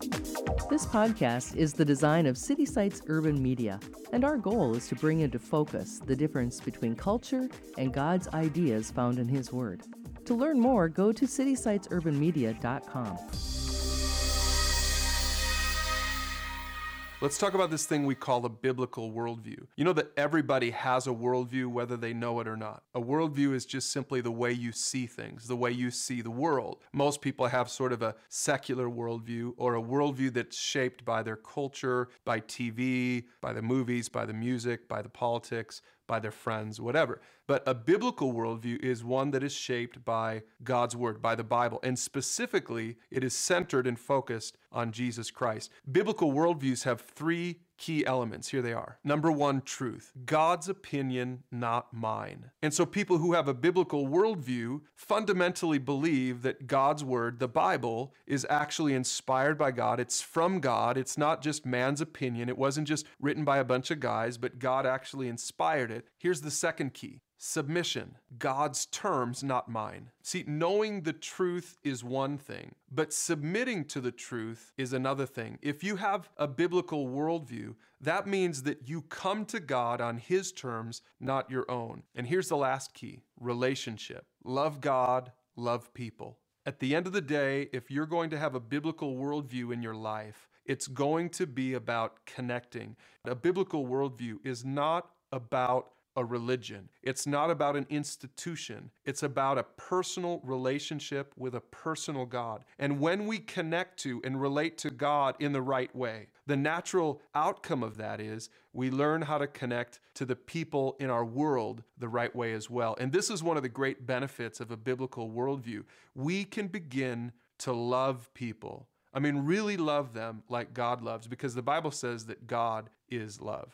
This podcast is the design of City Sites Urban Media, and our goal is to bring into focus the difference between culture and God's ideas found in His Word. To learn more, go to citysitesurbanmedia.com. Let's talk about this thing we call a biblical worldview. You know that everybody has a worldview, whether they know it or not. A worldview is just simply the way you see things, the way you see the world. Most people have sort of a secular worldview or a worldview that's shaped by their culture, by TV, by the movies, by the music, by the politics, by their friends, whatever. But a biblical worldview is one that is shaped by God's word, by the Bible, and specifically, it is centered and focused on Jesus Christ. Biblical worldviews have three key elements. Here they are. Number one, truth. God's opinion, not mine. And so people who have a biblical worldview fundamentally believe that God's word, the Bible, is actually inspired by God. It's from God. It's not just man's opinion. It wasn't just written by a bunch of guys, but God actually inspired it. Here's the second key Submission, God's terms, not mine. See, knowing the truth is one thing, but submitting to the truth is another thing. If you have a biblical worldview, that means that you come to God on His terms, not your own. And here's the last key relationship love God, love people. At the end of the day, if you're going to have a biblical worldview in your life, it's going to be about connecting. A biblical worldview is not about a religion. It's not about an institution. It's about a personal relationship with a personal God. And when we connect to and relate to God in the right way, the natural outcome of that is we learn how to connect to the people in our world the right way as well. And this is one of the great benefits of a biblical worldview. We can begin to love people. I mean, really love them like God loves, because the Bible says that God is love.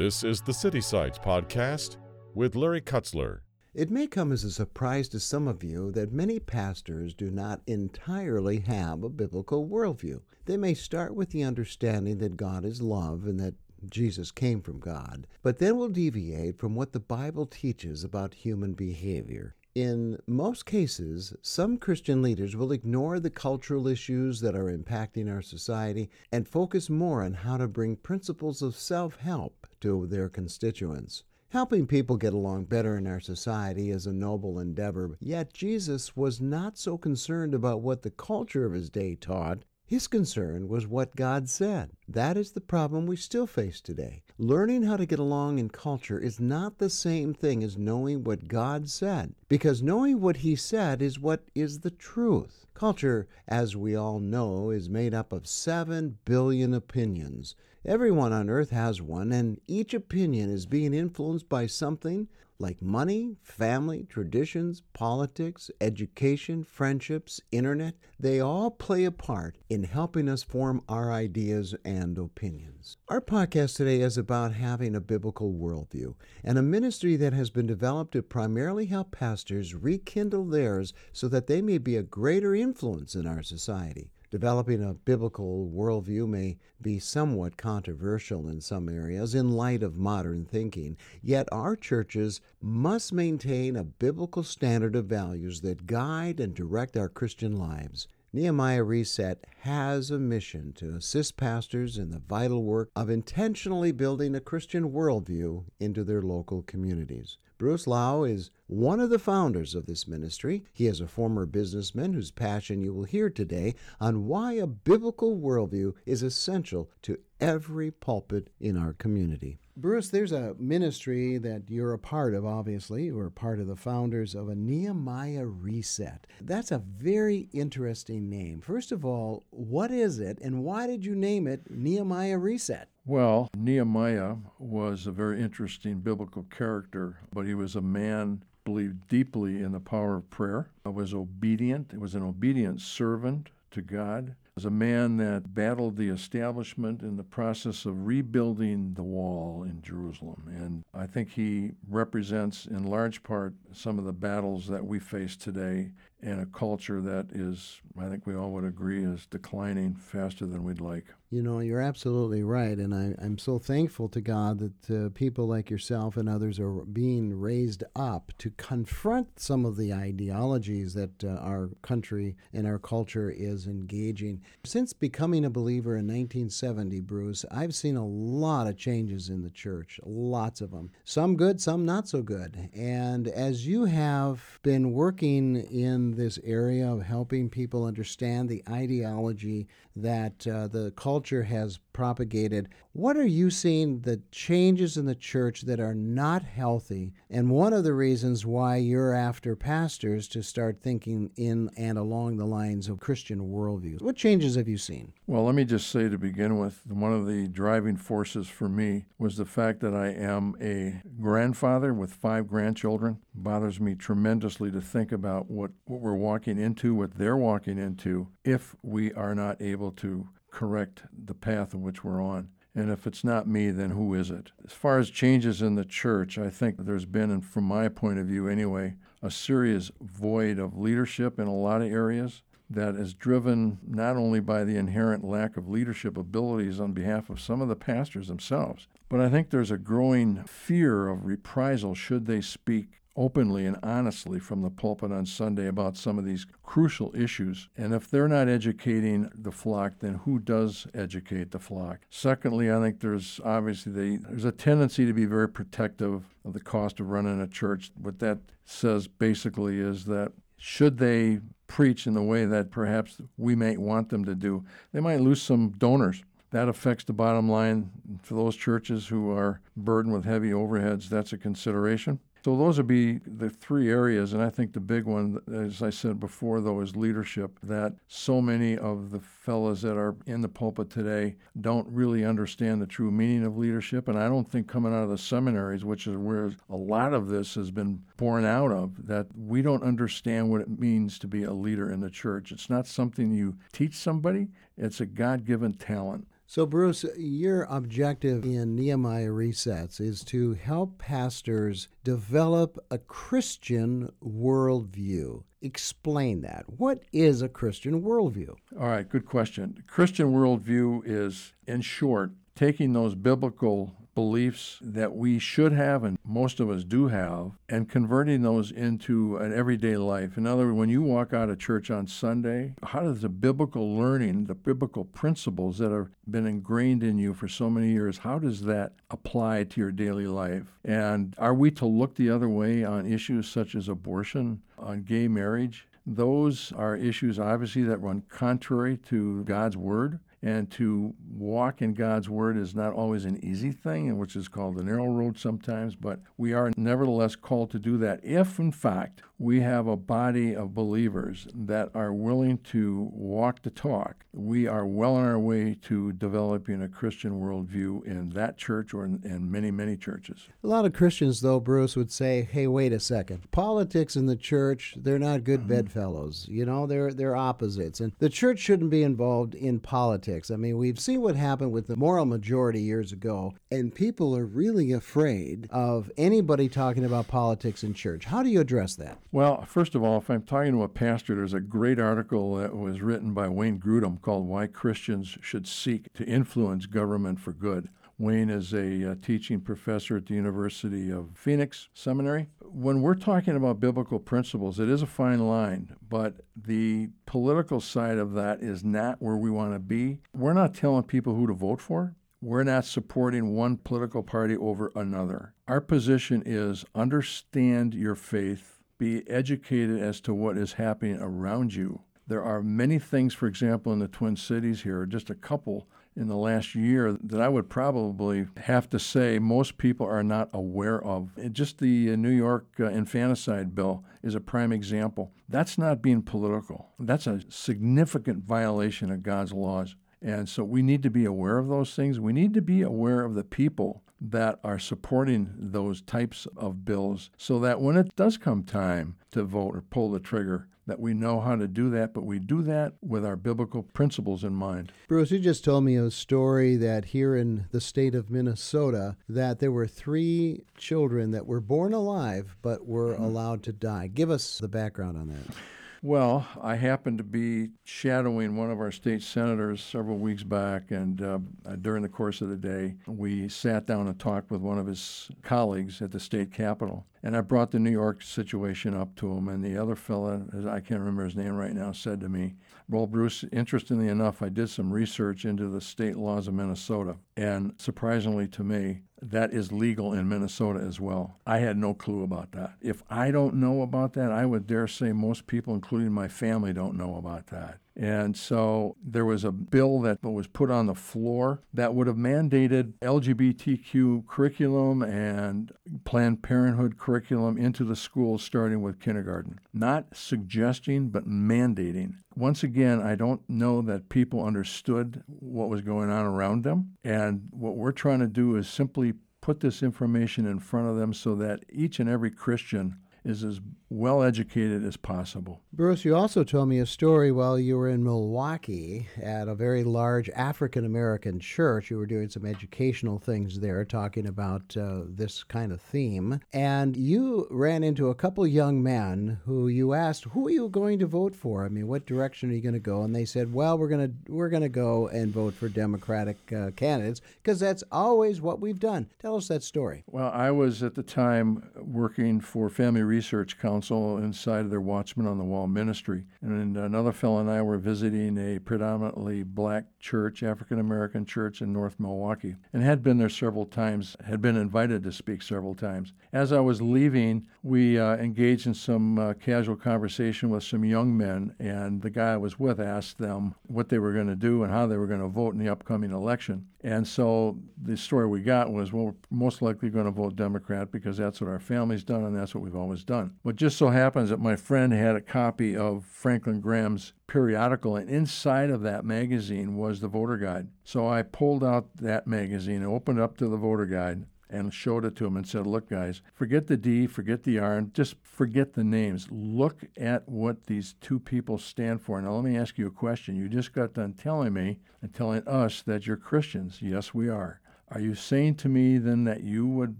This is the City Sites Podcast with Larry Kutzler. It may come as a surprise to some of you that many pastors do not entirely have a biblical worldview. They may start with the understanding that God is love and that Jesus came from God, but then will deviate from what the Bible teaches about human behavior. In most cases, some Christian leaders will ignore the cultural issues that are impacting our society and focus more on how to bring principles of self help to their constituents. Helping people get along better in our society is a noble endeavor, yet Jesus was not so concerned about what the culture of his day taught his concern was what God said. That is the problem we still face today. Learning how to get along in culture is not the same thing as knowing what God said, because knowing what He said is what is the truth. Culture, as we all know, is made up of seven billion opinions. Everyone on earth has one, and each opinion is being influenced by something like money, family, traditions, politics, education, friendships, internet, they all play a part in helping us form our ideas and opinions. Our podcast today is about having a biblical worldview and a ministry that has been developed to primarily help pastors rekindle theirs so that they may be a greater influence in our society. Developing a biblical worldview may be somewhat controversial in some areas in light of modern thinking, yet our churches must maintain a biblical standard of values that guide and direct our Christian lives. Nehemiah Reset has a mission to assist pastors in the vital work of intentionally building a Christian worldview into their local communities. Bruce Lau is one of the founders of this ministry. He is a former businessman whose passion you will hear today on why a biblical worldview is essential to every pulpit in our community. Bruce, there's a ministry that you're a part of, obviously. You are part of the founders of a Nehemiah Reset. That's a very interesting name. First of all, what is it and why did you name it Nehemiah Reset? Well, Nehemiah was a very interesting biblical character, but he was a man believed deeply in the power of prayer, was obedient, was an obedient servant to God, was a man that battled the establishment in the process of rebuilding the wall in Jerusalem. And I think he represents, in large part, some of the battles that we face today in a culture that is, I think we all would agree, is declining faster than we'd like. You know, you're absolutely right. And I, I'm so thankful to God that uh, people like yourself and others are being raised up to confront some of the ideologies that uh, our country and our culture is engaging. Since becoming a believer in 1970, Bruce, I've seen a lot of changes in the church, lots of them. Some good, some not so good. And as you have been working in this area of helping people understand the ideology that uh, the culture has propagated. What are you seeing the changes in the church that are not healthy? And one of the reasons why you're after pastors to start thinking in and along the lines of Christian worldviews. What changes have you seen? Well, let me just say to begin with, one of the driving forces for me was the fact that I am a grandfather with five grandchildren. It bothers me tremendously to think about what, what we're walking into, what they're walking into, if we are not able to correct the path in which we're on. And if it's not me, then who is it? As far as changes in the church, I think there's been, and from my point of view anyway, a serious void of leadership in a lot of areas that is driven not only by the inherent lack of leadership abilities on behalf of some of the pastors themselves, but I think there's a growing fear of reprisal should they speak openly and honestly from the pulpit on Sunday about some of these crucial issues. And if they're not educating the flock, then who does educate the flock? Secondly, I think there's obviously the, there's a tendency to be very protective of the cost of running a church. What that says basically is that should they preach in the way that perhaps we may want them to do, they might lose some donors. That affects the bottom line for those churches who are burdened with heavy overheads. That's a consideration. So those would be the three areas, and I think the big one, as I said before, though, is leadership. That so many of the fellows that are in the pulpit today don't really understand the true meaning of leadership, and I don't think coming out of the seminaries, which is where a lot of this has been born out of, that we don't understand what it means to be a leader in the church. It's not something you teach somebody; it's a God-given talent. So, Bruce, your objective in Nehemiah Resets is to help pastors develop a Christian worldview. Explain that. What is a Christian worldview? All right, good question. Christian worldview is, in short, taking those biblical beliefs that we should have and most of us do have and converting those into an everyday life. In other words, when you walk out of church on Sunday, how does the biblical learning, the biblical principles that have been ingrained in you for so many years, how does that apply to your daily life? And are we to look the other way on issues such as abortion, on gay marriage? Those are issues, obviously, that run contrary to God's Word. And to walk in God's Word is not always an easy thing, which is called the narrow road sometimes, but we are nevertheless called to do that if, in fact, we have a body of believers that are willing to walk the talk. We are well on our way to developing a Christian worldview in that church or in, in many, many churches. A lot of Christians, though, Bruce, would say, hey, wait a second. Politics in the church, they're not good mm-hmm. bedfellows. You know, they're, they're opposites. And the church shouldn't be involved in politics. I mean, we've seen what happened with the moral majority years ago, and people are really afraid of anybody talking about politics in church. How do you address that? Well, first of all, if I'm talking to a pastor, there's a great article that was written by Wayne Grudem called Why Christians Should Seek to Influence Government for Good. Wayne is a uh, teaching professor at the University of Phoenix Seminary. When we're talking about biblical principles, it is a fine line, but the political side of that is not where we want to be. We're not telling people who to vote for. We're not supporting one political party over another. Our position is understand your faith be educated as to what is happening around you. There are many things, for example, in the Twin Cities here, just a couple in the last year that I would probably have to say most people are not aware of. Just the uh, New York uh, infanticide bill is a prime example. That's not being political, that's a significant violation of God's laws. And so we need to be aware of those things. We need to be aware of the people that are supporting those types of bills so that when it does come time to vote or pull the trigger, that we know how to do that, but we do that with our biblical principles in mind. Bruce, you just told me a story that here in the state of Minnesota that there were three children that were born alive but were mm-hmm. allowed to die. Give us the background on that. Well, I happened to be shadowing one of our state senators several weeks back, and uh, during the course of the day, we sat down and talked with one of his colleagues at the state capitol. And I brought the New York situation up to him, and the other fella, I can't remember his name right now, said to me, Well, Bruce, interestingly enough, I did some research into the state laws of Minnesota. And surprisingly to me, that is legal in Minnesota as well. I had no clue about that. If I don't know about that, I would dare say most people, including my family, don't know about that. And so there was a bill that was put on the floor that would have mandated LGBTQ curriculum and Planned Parenthood curriculum into the schools starting with kindergarten. Not suggesting, but mandating. Once again, I don't know that people understood what was going on around them. And what we're trying to do is simply put this information in front of them so that each and every Christian is as well educated as possible. Bruce, you also told me a story while you were in Milwaukee at a very large African American church. You were doing some educational things there, talking about uh, this kind of theme. And you ran into a couple young men who you asked, "Who are you going to vote for? I mean, what direction are you going to go?" And they said, "Well, we're going to we're going to go and vote for Democratic uh, candidates because that's always what we've done." Tell us that story. Well, I was at the time working for Family Research Council council inside of their Watchmen on the Wall ministry. And another fellow and I were visiting a predominantly black church, African American church in North Milwaukee, and had been there several times, had been invited to speak several times. As I was leaving, we uh, engaged in some uh, casual conversation with some young men, and the guy I was with asked them what they were going to do and how they were going to vote in the upcoming election. And so the story we got was, well, we're most likely going to vote Democrat because that's what our family's done and that's what we've always done. But just so happens that my friend had a copy of Franklin Graham's periodical, and inside of that magazine was the voter guide. So I pulled out that magazine, opened up to the voter guide, and showed it to him and said, Look, guys, forget the D, forget the R, and just forget the names. Look at what these two people stand for. Now, let me ask you a question. You just got done telling me and telling us that you're Christians. Yes, we are. Are you saying to me then that you would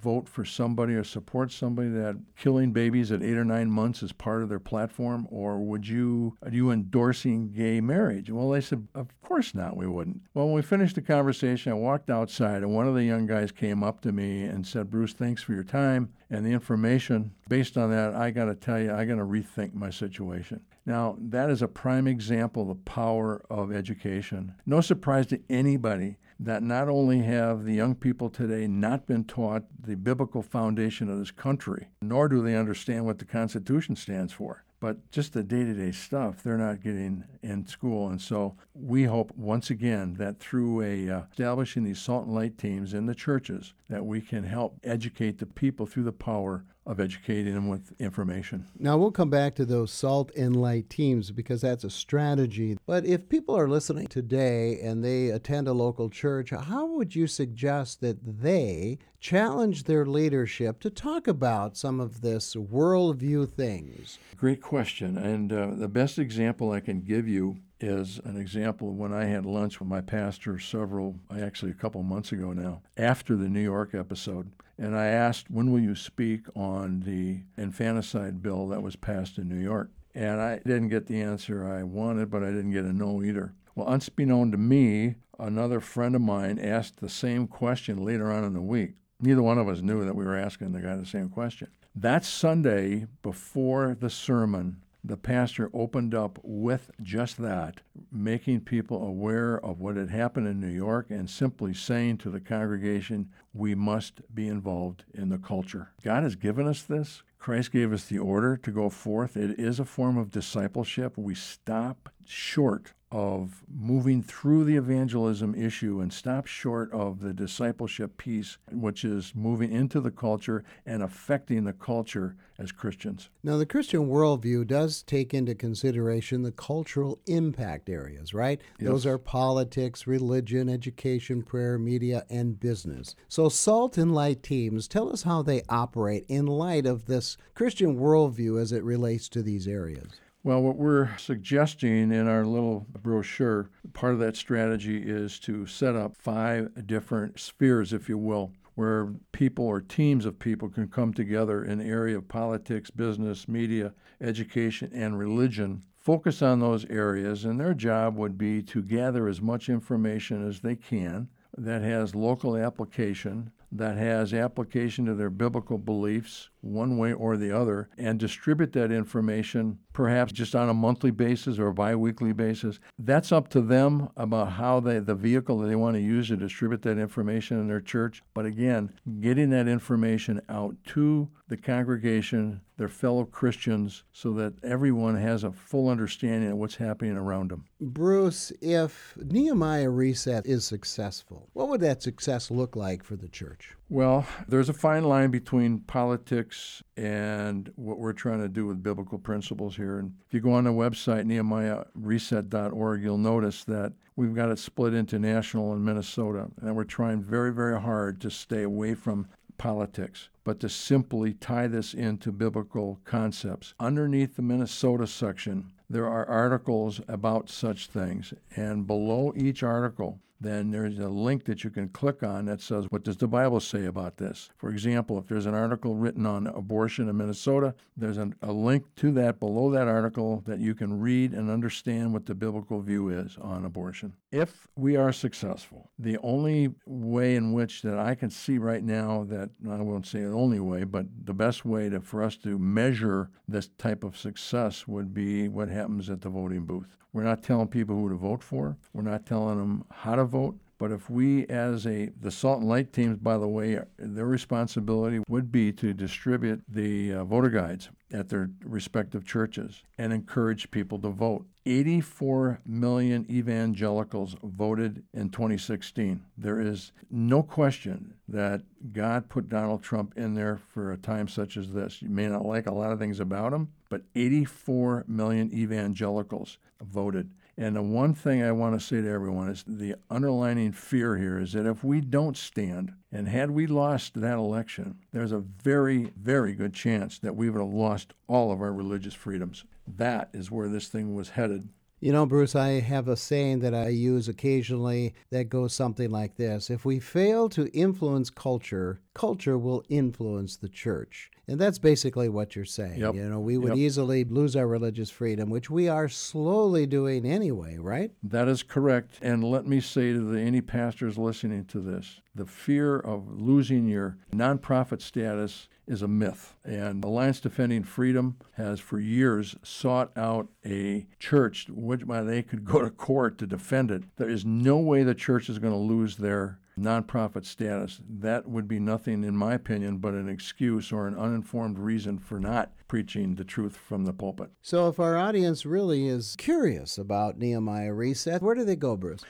vote for somebody or support somebody that killing babies at eight or nine months is part of their platform, or would you are you endorsing gay marriage? Well, they said, of course not, we wouldn't. Well, when we finished the conversation, I walked outside, and one of the young guys came up to me and said, Bruce, thanks for your time and the information. Based on that, I got to tell you, I got to rethink my situation. Now, that is a prime example of the power of education. No surprise to anybody that not only have the young people today not been taught the biblical foundation of this country, nor do they understand what the Constitution stands for, but just the day to day stuff they're not getting in school. And so we hope once again that through a, uh, establishing these salt and light teams in the churches, that we can help educate the people through the power of educating them with information. Now, we'll come back to those salt and light teams because that's a strategy. But if people are listening today and they attend a local church, how would you suggest that they challenge their leadership to talk about some of this worldview things? Great question. And uh, the best example I can give you is an example of when I had lunch with my pastor several, actually a couple months ago now, after the New York episode. And I asked, when will you speak on the infanticide bill that was passed in New York? And I didn't get the answer I wanted, but I didn't get a no either. Well, unbeknown to me, another friend of mine asked the same question later on in the week. Neither one of us knew that we were asking the guy the same question. That Sunday, before the sermon, the pastor opened up with just that, making people aware of what had happened in New York and simply saying to the congregation, we must be involved in the culture. God has given us this. Christ gave us the order to go forth. It is a form of discipleship. We stop short of moving through the evangelism issue and stop short of the discipleship piece, which is moving into the culture and affecting the culture as Christians. Now, the Christian worldview does take into consideration the cultural impact areas, right? Yes. Those are politics, religion, education, prayer, media, and business. So, Salt and Light teams, tell us how they operate in light of this Christian worldview as it relates to these areas. Well, what we're suggesting in our little brochure, part of that strategy is to set up five different spheres, if you will, where people or teams of people can come together in the area of politics, business, media, education, and religion focus on those areas, and their job would be to gather as much information as they can that has local application, that has application to their biblical beliefs, one way or the other, and distribute that information perhaps just on a monthly basis or a biweekly basis. That's up to them about how they, the vehicle that they want to use to distribute that information in their church. But again, getting that information out to the congregation, their fellow Christians, so that everyone has a full understanding of what's happening around them. Bruce, if Nehemiah Reset is successful, what would that success look like for the church? Well, there's a fine line between politics and what we're trying to do with biblical principles here. And if you go on the website, nehemiahreset.org, you'll notice that we've got it split into national and Minnesota. And we're trying very, very hard to stay away from politics, but to simply tie this into biblical concepts. Underneath the Minnesota section, there are articles about such things. And below each article, then there's a link that you can click on that says, What does the Bible say about this? For example, if there's an article written on abortion in Minnesota, there's an, a link to that below that article that you can read and understand what the biblical view is on abortion. If we are successful, the only way in which that I can see right now that I won't say the only way, but the best way to, for us to measure this type of success would be what happens at the voting booth. We're not telling people who to vote for. We're not telling them how to vote. But if we, as a the Salt and Light teams, by the way, their responsibility would be to distribute the uh, voter guides at their respective churches and encourage people to vote. 84 million evangelicals voted in 2016. There is no question that God put Donald Trump in there for a time such as this. You may not like a lot of things about him, but 84 million evangelicals voted. And the one thing I want to say to everyone is the underlining fear here is that if we don't stand, and had we lost that election, there's a very, very good chance that we would have lost all of our religious freedoms. That is where this thing was headed. You know, Bruce, I have a saying that I use occasionally that goes something like this If we fail to influence culture, culture will influence the church. And that's basically what you're saying. Yep. You know, we would Yep. easily lose our religious freedom, which we are slowly doing anyway, right? That is correct. And let me say to the, any pastors listening to this the fear of losing your nonprofit status is a myth. And Alliance Defending Freedom has for years sought out a church which why they could go to court to defend it. There is no way the church is going to lose their nonprofit status. That would be nothing, in my opinion, but an excuse or an uninformed reason for not preaching the truth from the pulpit. So, if our audience really is curious about Nehemiah Reset, where do they go, Bruce?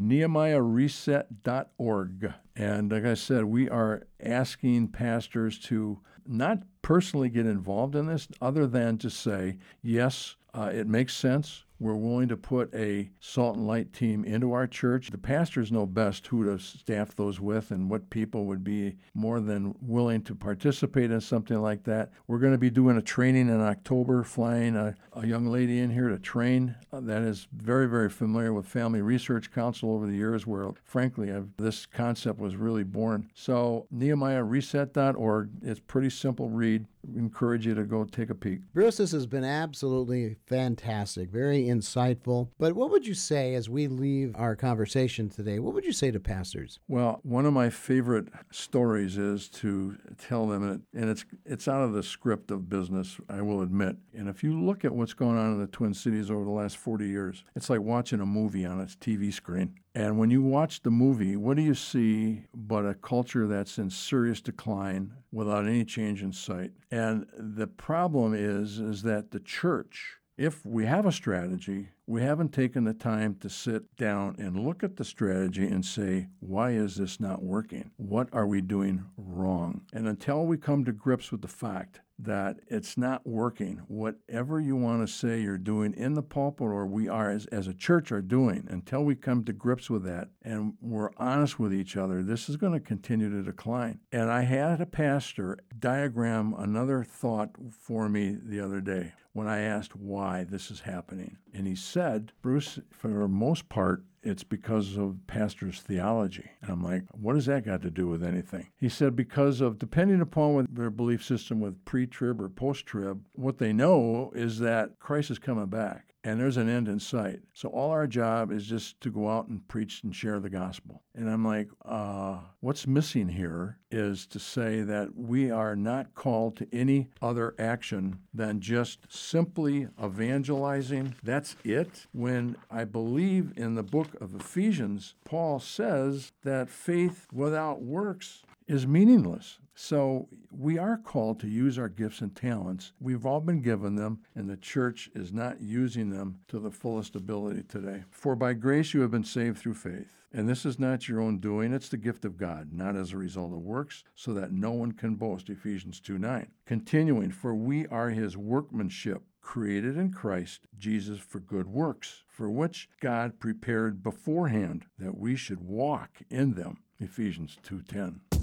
nehemiahreset.org. And like I said, we are asking pastors to not personally get involved in this, other than to say, yes, uh, it makes sense. We're willing to put a salt and light team into our church. The pastors know best who to staff those with and what people would be more than willing to participate in something like that. We're going to be doing a training in October, flying a, a young lady in here to train uh, that is very, very familiar with Family Research Council over the years, where frankly, I've, this concept was really born. So, NehemiahReset.org, it's pretty simple read. Encourage you to go take a peek. Bruce, this has been absolutely fantastic, very insightful. But what would you say as we leave our conversation today? What would you say to pastors? Well, one of my favorite stories is to tell them, and, it, and it's it's out of the script of business, I will admit. And if you look at what's going on in the Twin Cities over the last 40 years, it's like watching a movie on its TV screen. And when you watch the movie, what do you see but a culture that's in serious decline without any change in sight? And the problem is is that the church if we have a strategy, we haven't taken the time to sit down and look at the strategy and say, why is this not working? What are we doing wrong? And until we come to grips with the fact that it's not working, whatever you want to say you're doing in the pulpit or we are as, as a church are doing, until we come to grips with that and we're honest with each other, this is going to continue to decline. And I had a pastor diagram another thought for me the other day. when I asked why this is happening. And he said, Bruce, for the most part, it's because of pastor's theology. And I'm like, what does that got to do with anything? He said, because of depending upon their belief system with pre trib or post trib, what they know is that Christ is coming back and there's an end in sight. So all our job is just to go out and preach and share the gospel. And I'm like, uh, what's missing here is to say that we are not called to any other action than just simply evangelizing. That's it. When I believe in the book of Ephesians, Paul says that faith without works is meaningless. So we are called to use our gifts and talents. We've all been given them, and the church is not using them to the fullest ability today. For by grace you have been saved through faith. And this is not your own doing, it's the gift of God, not as a result of works, so that no one can boast. Ephesians 2 9. Continuing, for we are his workmanship, created in Christ Jesus for good works, for which God prepared beforehand that we should walk in them. Ephesians 2:10.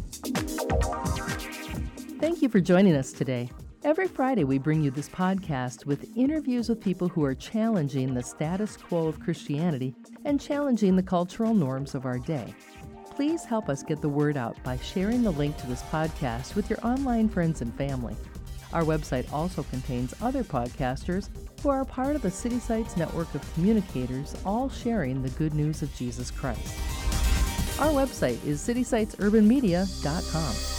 Thank you for joining us today. Every Friday, we bring you this podcast with interviews with people who are challenging the status quo of Christianity and challenging the cultural norms of our day. Please help us get the word out by sharing the link to this podcast with your online friends and family. Our website also contains other podcasters who are part of the City Sites network of communicators, all sharing the good news of Jesus Christ. Our website is citysitesurbanmedia.com.